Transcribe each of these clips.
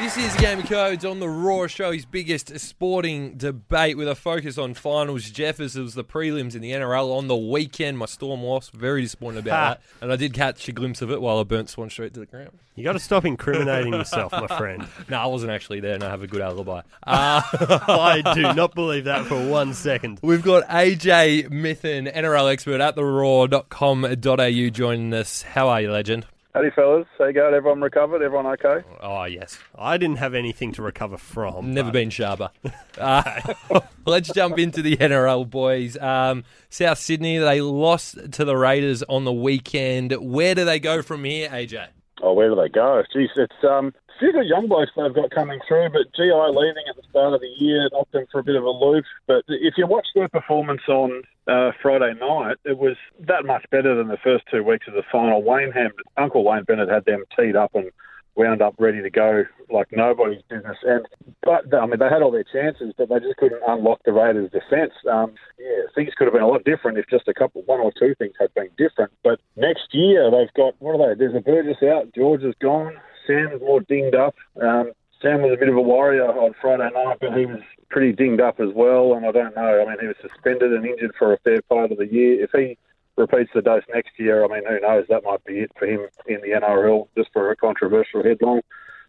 This is Game of Codes on the Roar Show's biggest sporting debate with a focus on finals. Jeff, as it was the prelims in the NRL on the weekend. My Storm lost. Very disappointed about that. And I did catch a glimpse of it while I burnt Swan Street to the ground. You got to stop incriminating yourself, my friend. No, I wasn't actually there and I have a good alibi. Uh, I do not believe that for one second. we've got AJ Mithen, NRL expert at theroar.com.au joining us. How are you, legend? Howdy, fellas. How you going? Everyone recovered? Everyone okay? Oh, yes. I didn't have anything to recover from. Never but- been sharper. Uh, let's jump into the NRL, boys. Um, South Sydney, they lost to the Raiders on the weekend. Where do they go from here, AJ? Oh, where do they go? Jeez, it's um, few good young blokes they've got coming through, but GI leaving at the start of the year knocked them for a bit of a loop. But if you watch their performance on uh, Friday night, it was that much better than the first two weeks of the final. Wayne Ham, Uncle Wayne Bennett had them teed up and wound up ready to go like nobody's business. And but I mean, they had all their chances, but they just couldn't unlock the Raiders' defence. Um, yeah, things could have been a lot different if just a couple, one or two things had been different. But next year they've got what are they? There's a Burgess out, George is gone, Sam's more dinged up. Um, Sam was a bit of a warrior on Friday night, but he was pretty dinged up as well. And I don't know. I mean, he was suspended and injured for a fair part of the year. If he repeats the dose next year, I mean, who knows? That might be it for him in the NRL, just for a controversial headline.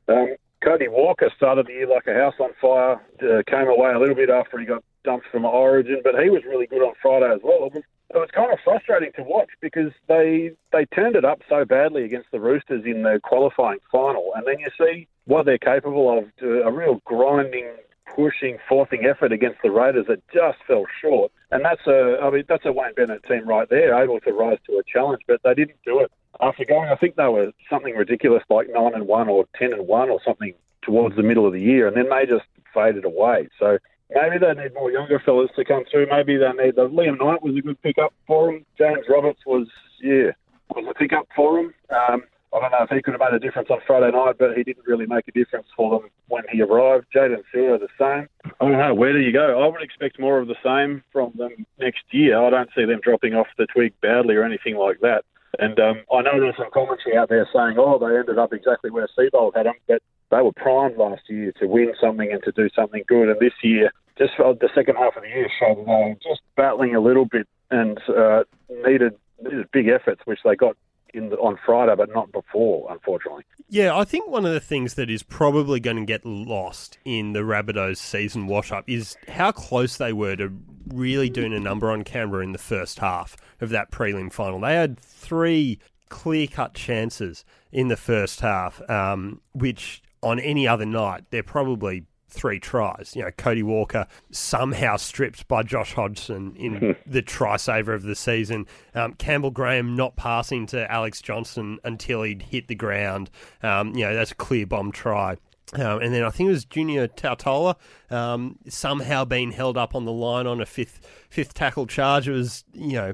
Um, Cody Walker started the year like a house on fire, uh, came away a little bit after he got dumped from Origin, but he was really good on Friday as well. It was, it was kind of frustrating to watch because they they turned it up so badly against the Roosters in the qualifying final, and then you see what they're capable of, uh, a real grinding, pushing, forcing effort against the Raiders that just fell short. And that's a, I mean, that's a Wayne Bennett team right there, able to rise to a challenge, but they didn't do it. After going, I think they were something ridiculous like nine and one or ten and one or something towards the middle of the year, and then they just faded away. So maybe they need more younger fellas to come through. Maybe they need the Liam Knight was a good pickup for them. James Roberts was yeah was a pickup for them. Um, I don't know if he could have made a difference on Friday night, but he didn't really make a difference for them when he arrived. Jaydn Su'A the same. I don't know. Where do you go? I would expect more of the same from them next year. I don't see them dropping off the twig badly or anything like that. And um, I know there's some commentary out there saying, oh, they ended up exactly where Seabold had them, but they were primed last year to win something and to do something good. And this year, just the second half of the year, showed they were just battling a little bit and uh, needed, needed big efforts, which they got the, on Friday, but not before, unfortunately. Yeah, I think one of the things that is probably going to get lost in the Rabbitohs season wash up is how close they were to really doing a number on Canberra in the first half of that prelim final. They had three clear cut chances in the first half, um, which on any other night, they're probably three tries. You know, Cody Walker somehow stripped by Josh Hodgson in the try saver of the season. Um, Campbell Graham not passing to Alex Johnson until he'd hit the ground. Um, you know, that's a clear bomb try. Um, and then I think it was Junior Tatola um, somehow being held up on the line on a fifth fifth tackle charge. It was you know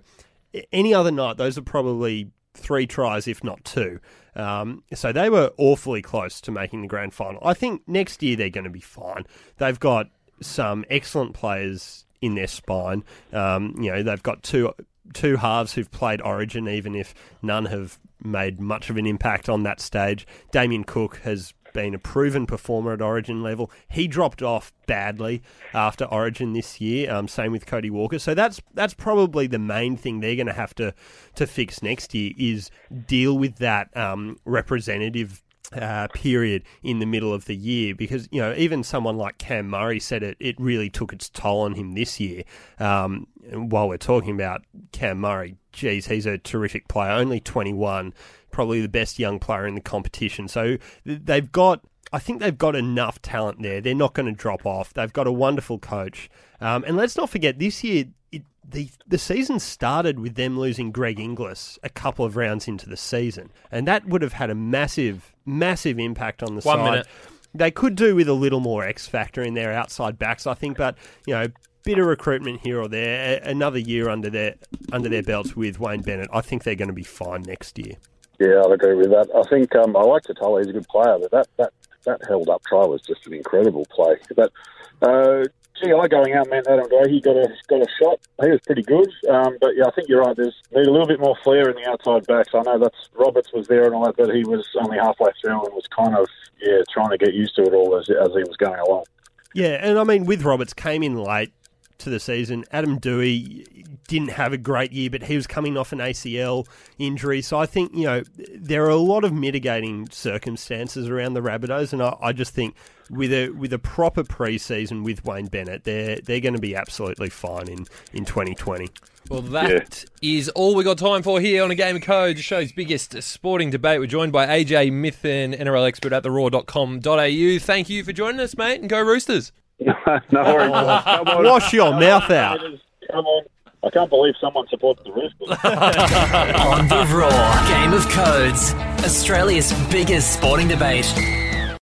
any other night those are probably three tries if not two. Um, so they were awfully close to making the grand final. I think next year they're going to be fine. They've got some excellent players in their spine. Um, you know they've got two two halves who've played Origin, even if none have made much of an impact on that stage. Damien Cook has been a proven performer at Origin level. He dropped off badly after Origin this year. Um, same with Cody Walker. So that's that's probably the main thing they're going to have to to fix next year is deal with that um, representative. Uh, period in the middle of the year because you know even someone like Cam Murray said it it really took its toll on him this year. Um, while we're talking about Cam Murray, geez, he's a terrific player, only 21, probably the best young player in the competition. So they've got, I think they've got enough talent there. They're not going to drop off. They've got a wonderful coach. Um, and let's not forget, this year, it, the, the season started with them losing Greg Inglis a couple of rounds into the season. And that would have had a massive, massive impact on the One side. minute. They could do with a little more X factor in their outside backs, I think, but you know, bit of recruitment here or there, a- another year under their under their belts with Wayne Bennett. I think they're going to be fine next year. Yeah, I'd agree with that. I think um, I like Tatola. He's a good player, but that, that, that held up try was just an incredible play. But uh, GI going out meant Adam Doueihi got a got a shot. He was pretty good. Um, but yeah, I think you're right. There's need a little bit more flair in the outside backs. I know that's Roberts was there and all that, but he was only halfway through and was kind of yeah trying to get used to it all as as he was going along. Yeah, and I mean with Roberts came in late to the season. Adam Doueihi didn't have a great year, but he was coming off an ACL injury. So I think, you know, there are a lot of mitigating circumstances around the Rabbitohs, and I, I just think with a with a proper preseason with Wayne Bennett, they're they're going to be absolutely fine in, in 2020. Well, that yeah. is all we got time for here on a game of code. The show's biggest sporting debate. We're joined by AJ Mithen, NRL expert at theroar.com.au. Thank you for joining us, mate, and go Roosters. no worries. Oh. Wash your mouth out. Come on. I can't believe someone supports the Roosters. on the Roar Game of Codes, Australia's biggest sporting debate.